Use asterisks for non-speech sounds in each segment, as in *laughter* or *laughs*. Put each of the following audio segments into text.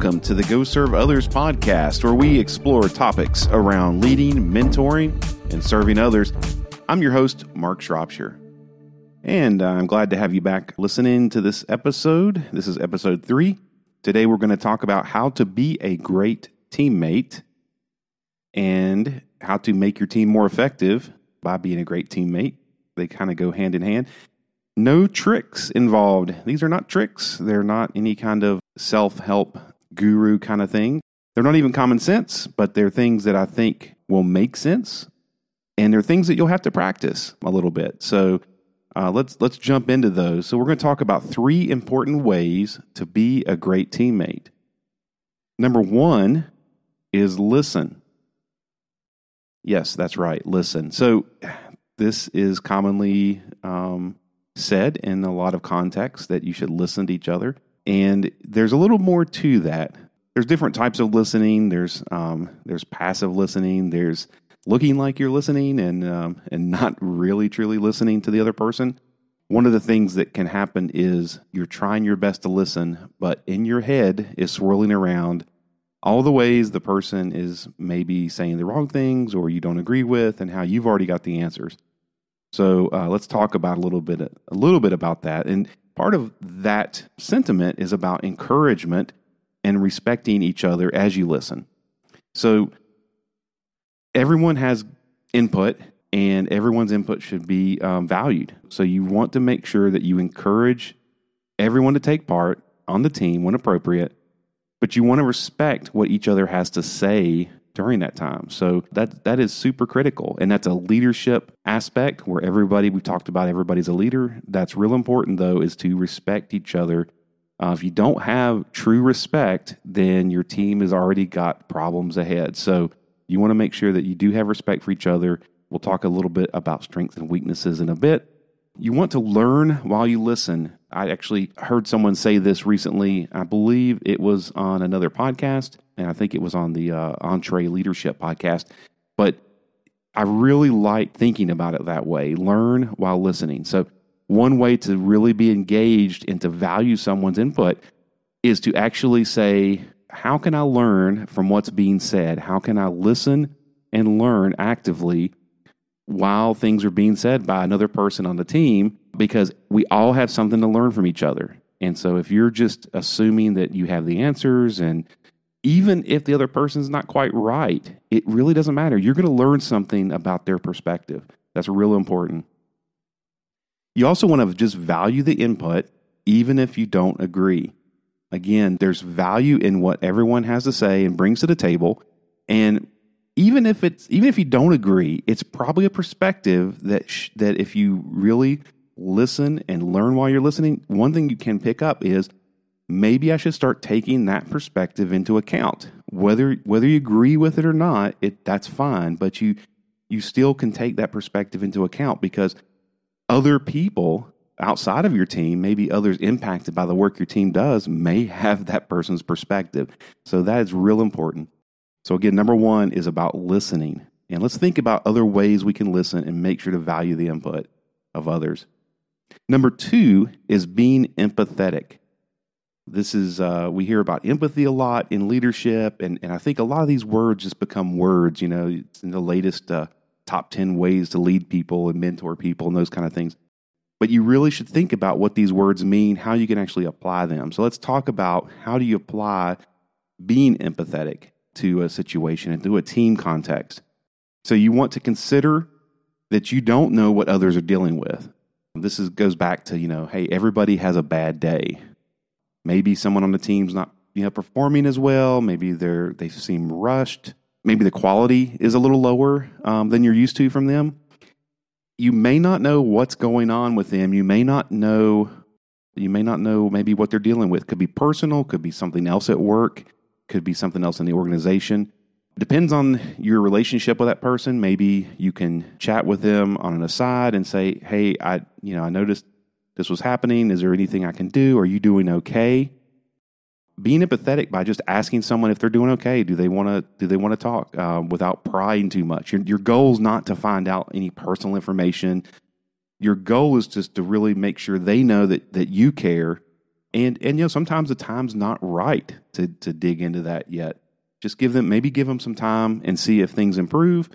Welcome to the Go Serve Others podcast, where we explore topics around leading, mentoring, and serving others. I'm your host, Mark Shropshire. And I'm glad to have you back listening to this episode. This is episode three. Today, we're going to talk about how to be a great teammate and how to make your team more effective by being a great teammate. They kind of go hand in hand. No tricks involved. These are not tricks. They're not any kind of self help guru kind of thing. They're not even common sense, but they're things that I think will make sense. And they're things that you'll have to practice a little bit. So uh, let's let's jump into those. So we're going to talk about three important ways to be a great teammate. Number one is listen. Yes, that's right. Listen. So this is commonly um, said in a lot of contexts that you should listen to each other. And there's a little more to that. There's different types of listening. There's um, there's passive listening. There's looking like you're listening and um, and not really truly listening to the other person. One of the things that can happen is you're trying your best to listen, but in your head is swirling around all the ways the person is maybe saying the wrong things or you don't agree with, and how you've already got the answers. So uh, let's talk about a little bit a little bit about that. And part of that sentiment is about encouragement and respecting each other as you listen. So everyone has input, and everyone's input should be um, valued. So you want to make sure that you encourage everyone to take part on the team when appropriate, but you want to respect what each other has to say during that time. So that that is super critical, and that's a leadership aspect where everybody we've talked about everybody's a leader. That's real important though is to respect each other. Uh, if you don't have true respect, then your team has already got problems ahead. So you want to make sure that you do have respect for each other. We'll talk a little bit about strengths and weaknesses in a bit. You want to learn while you listen. I actually heard someone say this recently. I believe it was on another podcast, and I think it was on the uh, EntreLeadership podcast. But I really like thinking about it that way learn while listening. So, one way to really be engaged and to value someone's input is to actually say, How can I learn from what's being said? How can I listen and learn actively while things are being said by another person on the team? Because we all have something to learn from each other. And so, if you're just assuming that you have the answers and even if the other person's not quite right, it really doesn't matter. You're going to learn something about their perspective. That's real important. You also want to just value the input, even if you don't agree. Again, there's value in what everyone has to say and brings to the table. And even if it's even if you don't agree, it's probably a perspective that sh- that if you really listen and learn while you're listening, one thing you can pick up is maybe I should start taking that perspective into account. Whether whether you agree with it or not, it that's fine, but you you still can take that perspective into account because other people outside of your team, maybe others impacted by the work your team does, may have that person's perspective. So that is real important. So again, number 1 is about listening. And let's think about other ways we can listen and make sure to value the input of others. Number 2 is being empathetic. This is, uh, we hear about empathy a lot in leadership, and, and I think a lot of these words just become words. You know, it's in the latest uh, top 10 ways to lead people and mentor people and those kind of things. But you really should think about what these words mean, how you can actually apply them. So let's talk about how do you apply being empathetic to a situation and to a team context. So you want to consider that you don't know what others are dealing with. This is, goes back to, you know, hey, everybody has a bad day. Maybe someone on the team's not you know performing as well. Maybe they're they seem rushed. Maybe the quality is a little lower um, than you're used to from them. You may not know what's going on with them. You may not know. You may not know maybe what they're dealing with. Could be personal. Could be something else at work. Could be something else in the organization. Depends on your relationship with that person. Maybe you can chat with them on an aside and say, "Hey, I you know I noticed this was happening. Is there anything I can do? Are you doing okay? Being empathetic by just asking someone if they're doing okay. Do they want to? Do they want to talk uh, without prying too much? Your, your goal is not to find out any personal information. Your goal is just to really make sure they know that that you care And and you know, sometimes the time's not right to to dig into that yet. Just give them maybe give them some time and see if things improve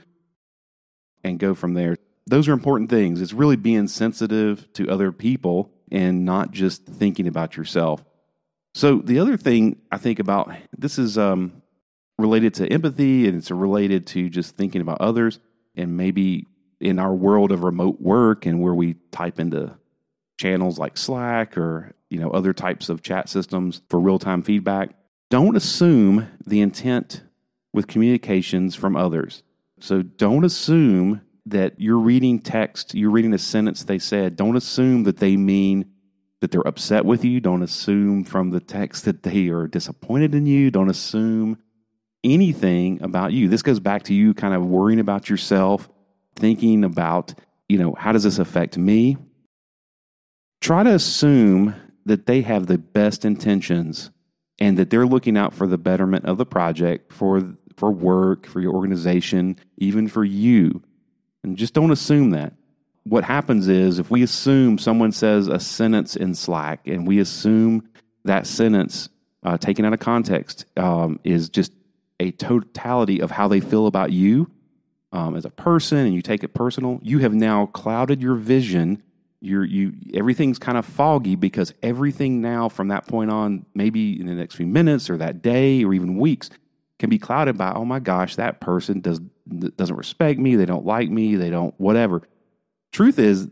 and go from there. Those are important things. It's really being sensitive to other people and not just thinking about yourself. So the other thing I think about this is um, related to empathy and it's related to just thinking about others and maybe in our world of remote work and where we type into channels like Slack or you know other types of chat systems for real-time feedback don't assume the intent with communications from others. So don't assume that you're reading text you're reading a sentence they said. Don't assume that they mean that they're upset with you. Don't assume from the text that they are disappointed in you. Don't assume anything about you. This goes back to you kind of worrying about yourself thinking about you know how does this affect me? Try to assume that they have the best intentions and that they're looking out for the betterment of the project, for for work, for your organization, even for you. And just don't assume that. What happens is if we assume someone says a sentence in Slack and we assume that sentence uh, taken out of context um, is just a totality of how they feel about you um, as a person and you take it personal, you have now clouded your vision you're you everything's kind of foggy because everything now from that point on maybe in the next few minutes or that day or even weeks can be clouded by oh my gosh that person does doesn't respect me they don't like me they don't whatever. Truth is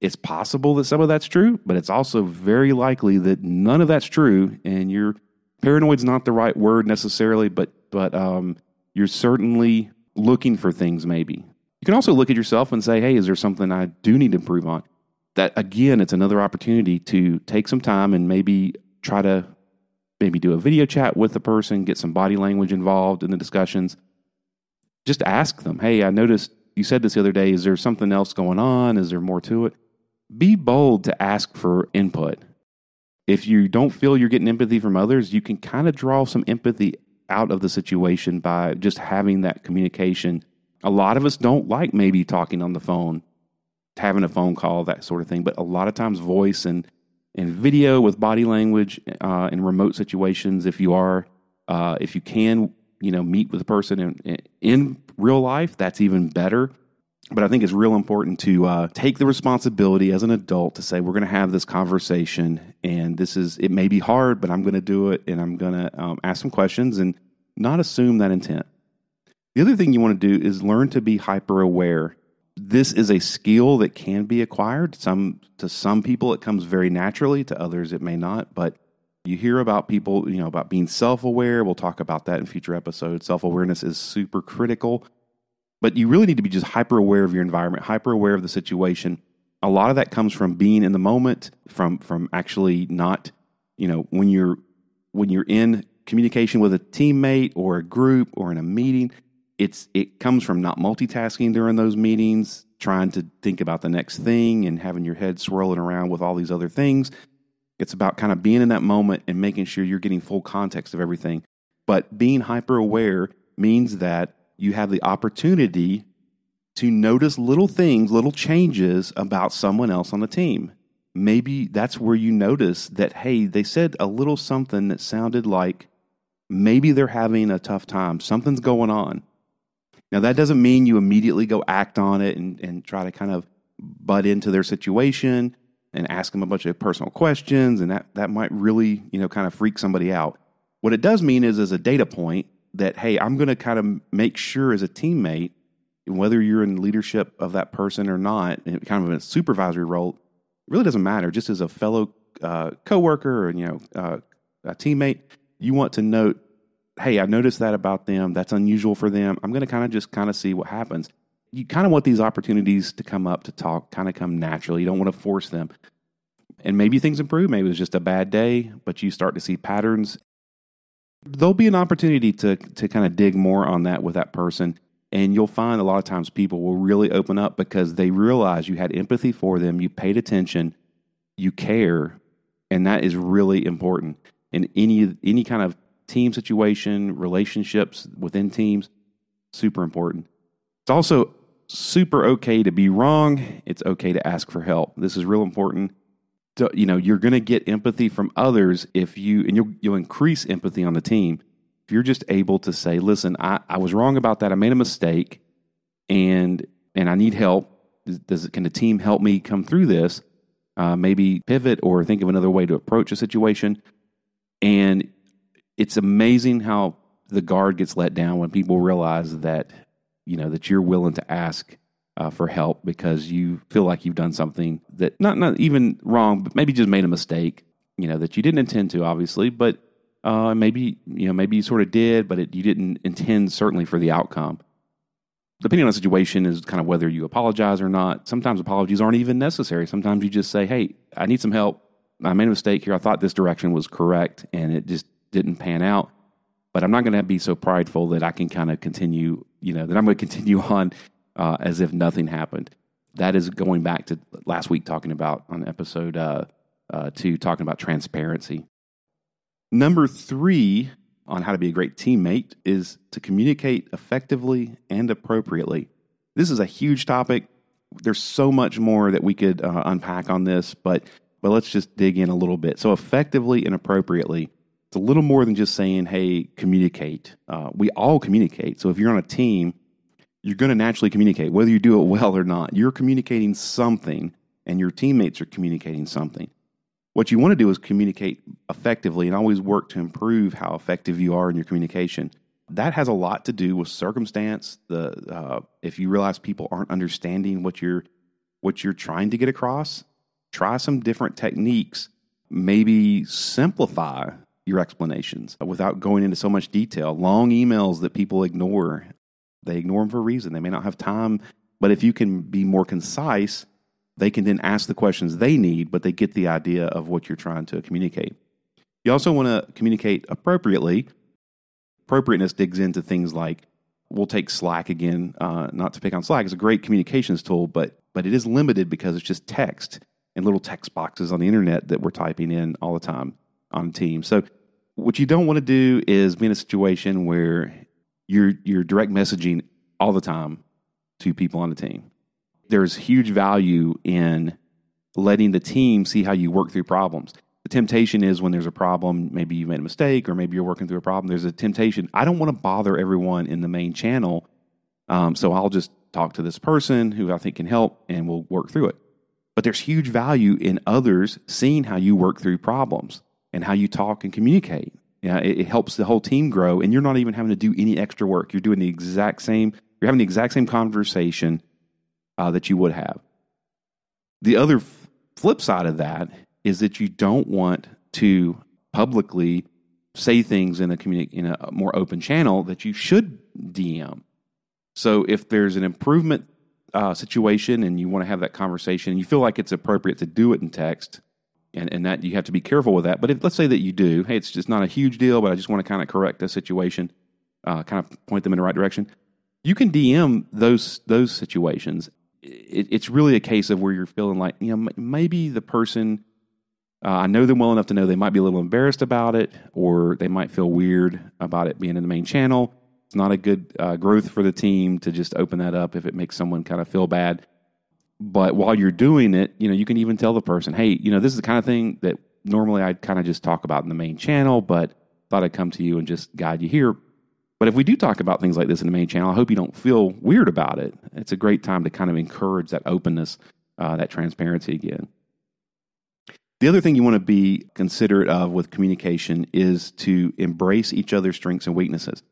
it's possible that some of that's true but it's also very likely that none of that's true and you're paranoid's not the right word necessarily but but um, you're certainly looking for things maybe. You can also look at yourself and say hey is there something i do need to improve on that again, it's another opportunity to take some time and maybe try to maybe do a video chat with the person, get some body language involved in the discussions. Just ask them, hey, I noticed you said this the other day. Is there something else going on? Is there more to it? Be bold to ask for input. If you don't feel you're getting empathy from others, you can kind of draw some empathy out of the situation by just having that communication. A lot of us don't like maybe talking on the phone having a phone call, that sort of thing. But a lot of times, voice and and video with body language uh, in remote situations, if you are, uh, if you can, you know, meet with a person in, in real life, that's even better. But I think it's real important to uh, take the responsibility as an adult to say, we're going to have this conversation. And this is, it may be hard, but I'm going to do it. And I'm going to um, ask some questions and not assume that intent. The other thing you want to do is learn to be hyper aware this is a skill that can be acquired. Some to some people it comes very naturally, to others it may not. But you hear about people, you know, about being self-aware. We'll talk about that in future episodes. Self-awareness is super critical. But you really need to be just hyper aware of your environment, hyper aware of the situation. A lot of that comes from being in the moment, from from actually not, you know, when you're when you're in communication with a teammate or a group or in a meeting, it's it comes from not multitasking during those meetings, trying to think about the next thing and having your head swirling around with all these other things. It's about kind of being in that moment and making sure you're getting full context of everything. But being hyper aware means that you have the opportunity to notice little things, little changes about someone else on the team. Maybe that's where you notice that, hey, they said a little something that sounded like maybe they're having a tough time. Something's going on. Now, that doesn't mean you immediately go act on it and, and try to kind of butt into their situation and ask them a bunch of personal questions, and that, that might really, you know, kind of freak somebody out. What it does mean is, as a data point, that, hey, I'm going to kind of make sure as a teammate, whether you're in leadership of that person or not, kind of in a supervisory role, it really doesn't matter. Just as a fellow uh, coworker or, you know, uh, a teammate, you want to note hey, I noticed that about them. That's unusual for them. I'm going to kind of just kind of see what happens. You kind of want these opportunities to come up to talk, kind of come naturally. You don't want to force them. And maybe things improve. Maybe it was just a bad day, but you start to see patterns. There'll be an opportunity to to kind of dig more on that with that person. And you'll find a lot of times people will really open up because they realize you had empathy for them, you paid attention, you care, and that is really important. In any any kind of team situation, relationships within teams, super important. It's also super okay to be wrong. It's okay to ask for help. This is real important. you know, you're going to get empathy from others if you, and you'll, you'll increase empathy on the team if you're just able to say, listen, I, I was wrong about that. I made a mistake and, and I need help. Does, can the team help me come through this? Uh, maybe pivot or think of another way to approach a situation. And it's amazing how the guard gets let down when people realize that, you know, that you're willing to ask uh, for help because you feel like you've done something that not not even wrong, but maybe just made a mistake. You know that you didn't intend to, obviously, but uh, maybe you know maybe you sort of did, but it, you didn't intend certainly for the outcome. Depending on the situation, is kind of whether you apologize or not. Sometimes apologies aren't even necessary. Sometimes you just say, "Hey, I need some help. I made a mistake here. I thought this direction was correct, and it just didn't pan out." But I'm not going to be so prideful that I can kind of continue, you know, that I'm going to continue *laughs* on uh, as if nothing happened. That is going back to last week talking about on episode uh, uh, two, talking about transparency. Number three on how to be a great teammate is to communicate effectively and appropriately. This is a huge topic. There's so much more that we could uh, unpack on this, but but let's just dig in a little bit. So effectively and appropriately, it's a little more than just saying, "Hey, communicate." Uh, we all communicate. So if you're on a team, you're going to naturally communicate, whether you do it well or not. You're communicating something, and your teammates are communicating something. What you want to do is communicate effectively and always work to improve how effective you are in your communication. That has a lot to do with circumstance. The uh, if you realize people aren't understanding what you're what you're trying to get across, try some different techniques. Maybe simplify your explanations without going into so much detail. Long emails that people ignore they ignore them for a reason. They may not have time, but if you can be more concise, they can then ask the questions they need, but they get the idea of what you're trying to communicate. You also want to communicate appropriately. Appropriateness digs into things like we'll take Slack again. Uh, not to pick on Slack, it's a great communications tool, but but it is limited because it's just text and little text boxes on the internet that we're typing in all the time on Teams. So what you don't want to do is be in a situation where you're you're direct messaging all the time to people on the team. There's huge value in letting the team see how you work through problems. The temptation is when there's a problem, maybe you made a mistake or maybe you're working through a problem. There's a temptation. I don't want to bother everyone in the main channel, um, so I'll just talk to this person who I think can help, and we'll work through it. But there's huge value in others seeing how you work through problems and how you talk and communicate. It, it, helps the whole team grow, and you're not even having to do any extra work. You're doing the exact same. You're having the exact same conversation uh, that you would have. The other f- flip side of that is that you don't want to publicly say things in a communi- in a more open channel that you should DM. So if there's an improvement uh, situation and you want to have that conversation, and you feel like it's appropriate to do it in text, and, and that you have to be careful with that. But if let's say that you do, hey, it's just not a huge deal, but I just want to kind of correct a situation, uh, kind of point them in the right direction. You can DM those those situations. It, it's really a case of where you're feeling like you know maybe the person uh, I know them well enough to know they might be a little embarrassed about it, or they might feel weird about it being in the main channel. It's not a good uh, growth for the team to just open that up if it makes someone kind of feel bad. But while you're doing it, you know, you can even tell the person, hey, you know, this is the kind of thing that normally I'd kind of just talk about in the main channel, but thought I'd come to you and just guide you here. But if we do talk about things like this in the main channel, I hope you don't feel weird about it. It's a great time to kind of encourage that openness, uh, that transparency again. The other thing you want to be considerate of with communication is to embrace each other's strengths and weaknesses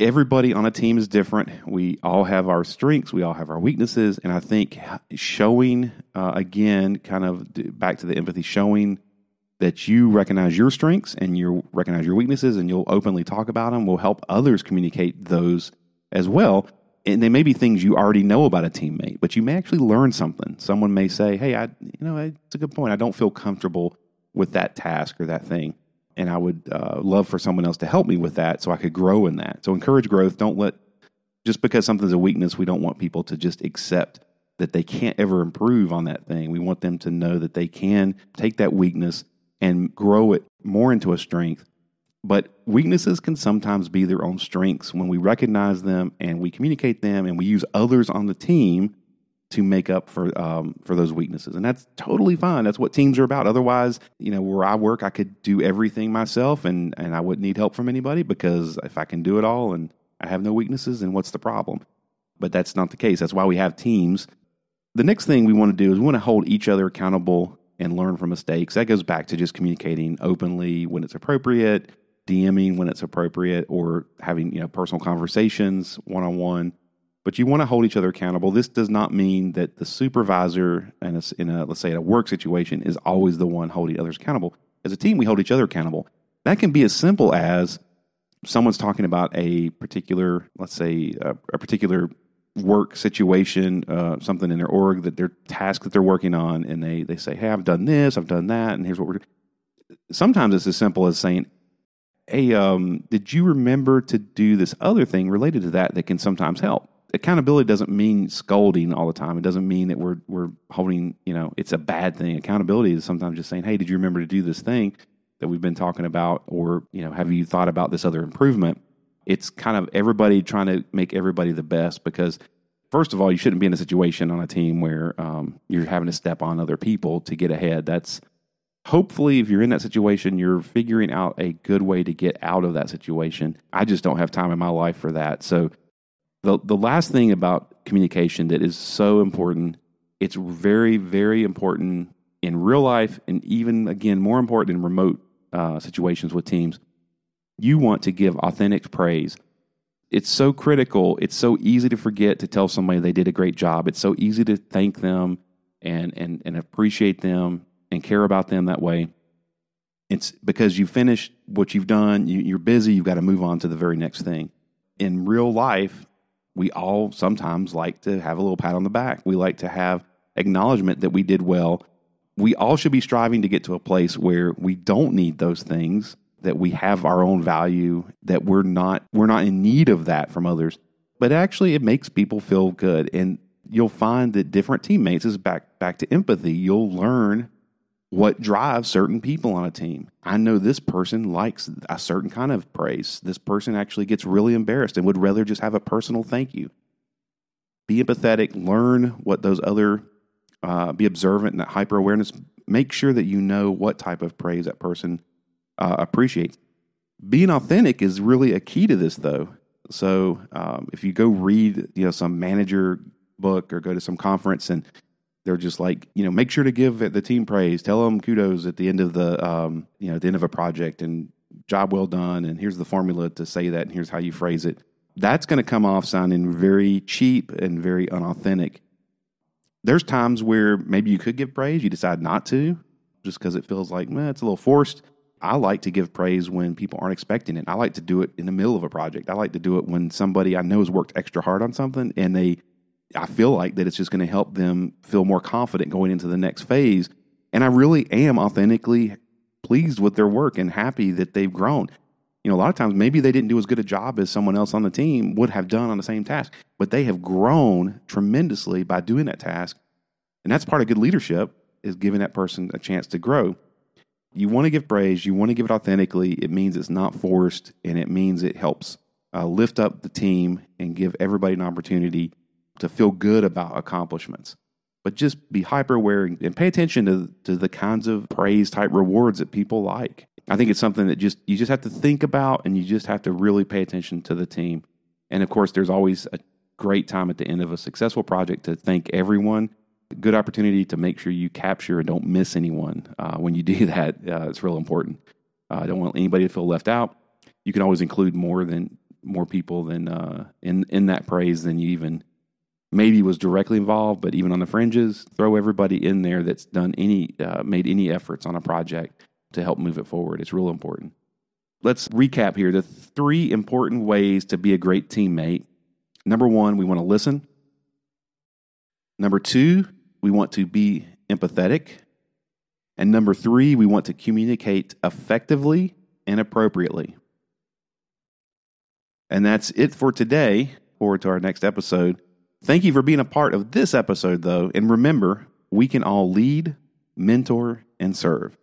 everybody on a team is different. We all have our strengths, we all have our weaknesses, and I think showing uh, again, kind of back to the empathy, showing that you recognize your strengths and you recognize your weaknesses, and you'll openly talk about them will help others communicate those as well. And they may be things you already know about a teammate, but you may actually learn something. Someone may say, "Hey, I, you know, it's a good point. I don't feel comfortable with that task or that thing." And I would uh, love for someone else to help me with that so I could grow in that. So encourage growth. Don't let just because something's a weakness, we don't want people to just accept that they can't ever improve on that thing. We want them to know that they can take that weakness and grow it more into a strength. But weaknesses can sometimes be their own strengths when we recognize them and we communicate them and we use others on the team to make up for um, for those weaknesses, and that's totally fine. That's what teams are about. Otherwise, you know, where I work, I could do everything myself, and and I wouldn't need help from anybody because if I can do it all and I have no weaknesses, then what's the problem? But that's not the case. That's why we have teams. The next thing we want to do is we want to hold each other accountable and learn from mistakes. That goes back to just communicating openly when it's appropriate, DMing when it's appropriate, or having you know personal conversations one on one but you want to hold each other accountable. This does not mean that the supervisor in in a let's say in a work situation is always the one holding others accountable. As a team, we hold each other accountable. That can be as simple as someone's talking about a particular, let's say, a, a particular work situation, uh, something in their org that their task that they're working on, and they they say, "Hey, I've done this, I've done that, and here's what we're." doing. Sometimes it's as simple as saying, "Hey, um, did you remember to do this other thing related to that that can sometimes help?" Accountability doesn't mean scolding all the time. It doesn't mean that we're we're holding, you know, it's a bad thing. Accountability is sometimes just saying, "Hey, did you remember to do this thing that we've been talking about or, you know, have you thought about this other improvement?" It's kind of everybody trying to make everybody the best because first of all, you shouldn't be in a situation on a team where um, you're having to step on other people to get ahead. That's hopefully if you're in that situation you're figuring out a good way to get out of that situation i just don't have time in my life for that so the, the last thing about communication that is so important, it's very, very important in real life and even, again, more important in remote uh, situations with teams. You want to give authentic praise. It's so critical. It's so easy to forget to tell somebody they did a great job. It's so easy to thank them and, and, and appreciate them and care about them that way. It's because you finished what you've done, you, you're busy, you've got to move on to the very next thing. In real life, we all sometimes like to have a little pat on the back. We like to have acknowledgement that we did well. We all should be striving to get to a place where we don't need those things, that we have our own value, that we're not we're not in need of that from others. But actually it makes people feel good and you'll find that different teammates is back back to empathy. You'll learn what drives certain people on a team. I know this person likes a certain kind of praise. This person actually gets really embarrassed and would rather just have a personal thank you. Be empathetic, learn what those other, uh, be observant and that hyper awareness. Make sure that you know what type of praise that person uh, appreciates. Being authentic is really a key to this, though. So um, if you go read, you know, some manager book or go to some conference and they're just like you know make sure to give the team praise. Tell them kudos at the end of the um, you know at the end of a project and job well done and here's the formula to say that and here's how you phrase it. That's going to come off sounding very cheap and very unauthentic. There's times where maybe you could give praise you decide not to just because it feels like man it's a little forced. I like to give praise when people aren't expecting it. I like to do it in the middle of a project. I like to do it when somebody i know has worked extra hard on something and they I feel like that it's just going to help them feel more confident going into the next phase. And I really am authentically pleased with their work and happy that they've grown. You know, a lot of times maybe they didn't do as good a job as someone else on the team would have done on the same task, but they have grown tremendously by doing that task. And that's part of good leadership is giving that person a chance to grow. You want to give praise, you want to give it authentically. It means it's not forced and it means it helps uh, lift up the team and give everybody an opportunity to feel good about accomplishments. But just be hyper aware and pay attention to, to the kinds of praise type rewards that people like. I think it's something that just you just have to think about and you just have to really pay attention to the team. And of course, there's always a great time at the end of a successful project to thank everyone. Good opportunity to make sure you capture and don't miss anyone. Uh, when you *laughs* do that, uh, it's real important. Uh, I don't want anybody to feel left out. You can always include more than more people than uh, in in that praise than you even maybe was directly involved, but even on the fringes, throw everybody in there that's done any, uh, made any efforts on a project to help move it forward. It's real important. Let's recap here the three important ways to be a great teammate. Number one, we want to listen. Number two, we want to be empathetic. And number three, we want to communicate effectively and appropriately. And that's it for today. Forward to our next episode. Thank you for being a part of this episode, though. And remember, we can all lead, mentor, and serve.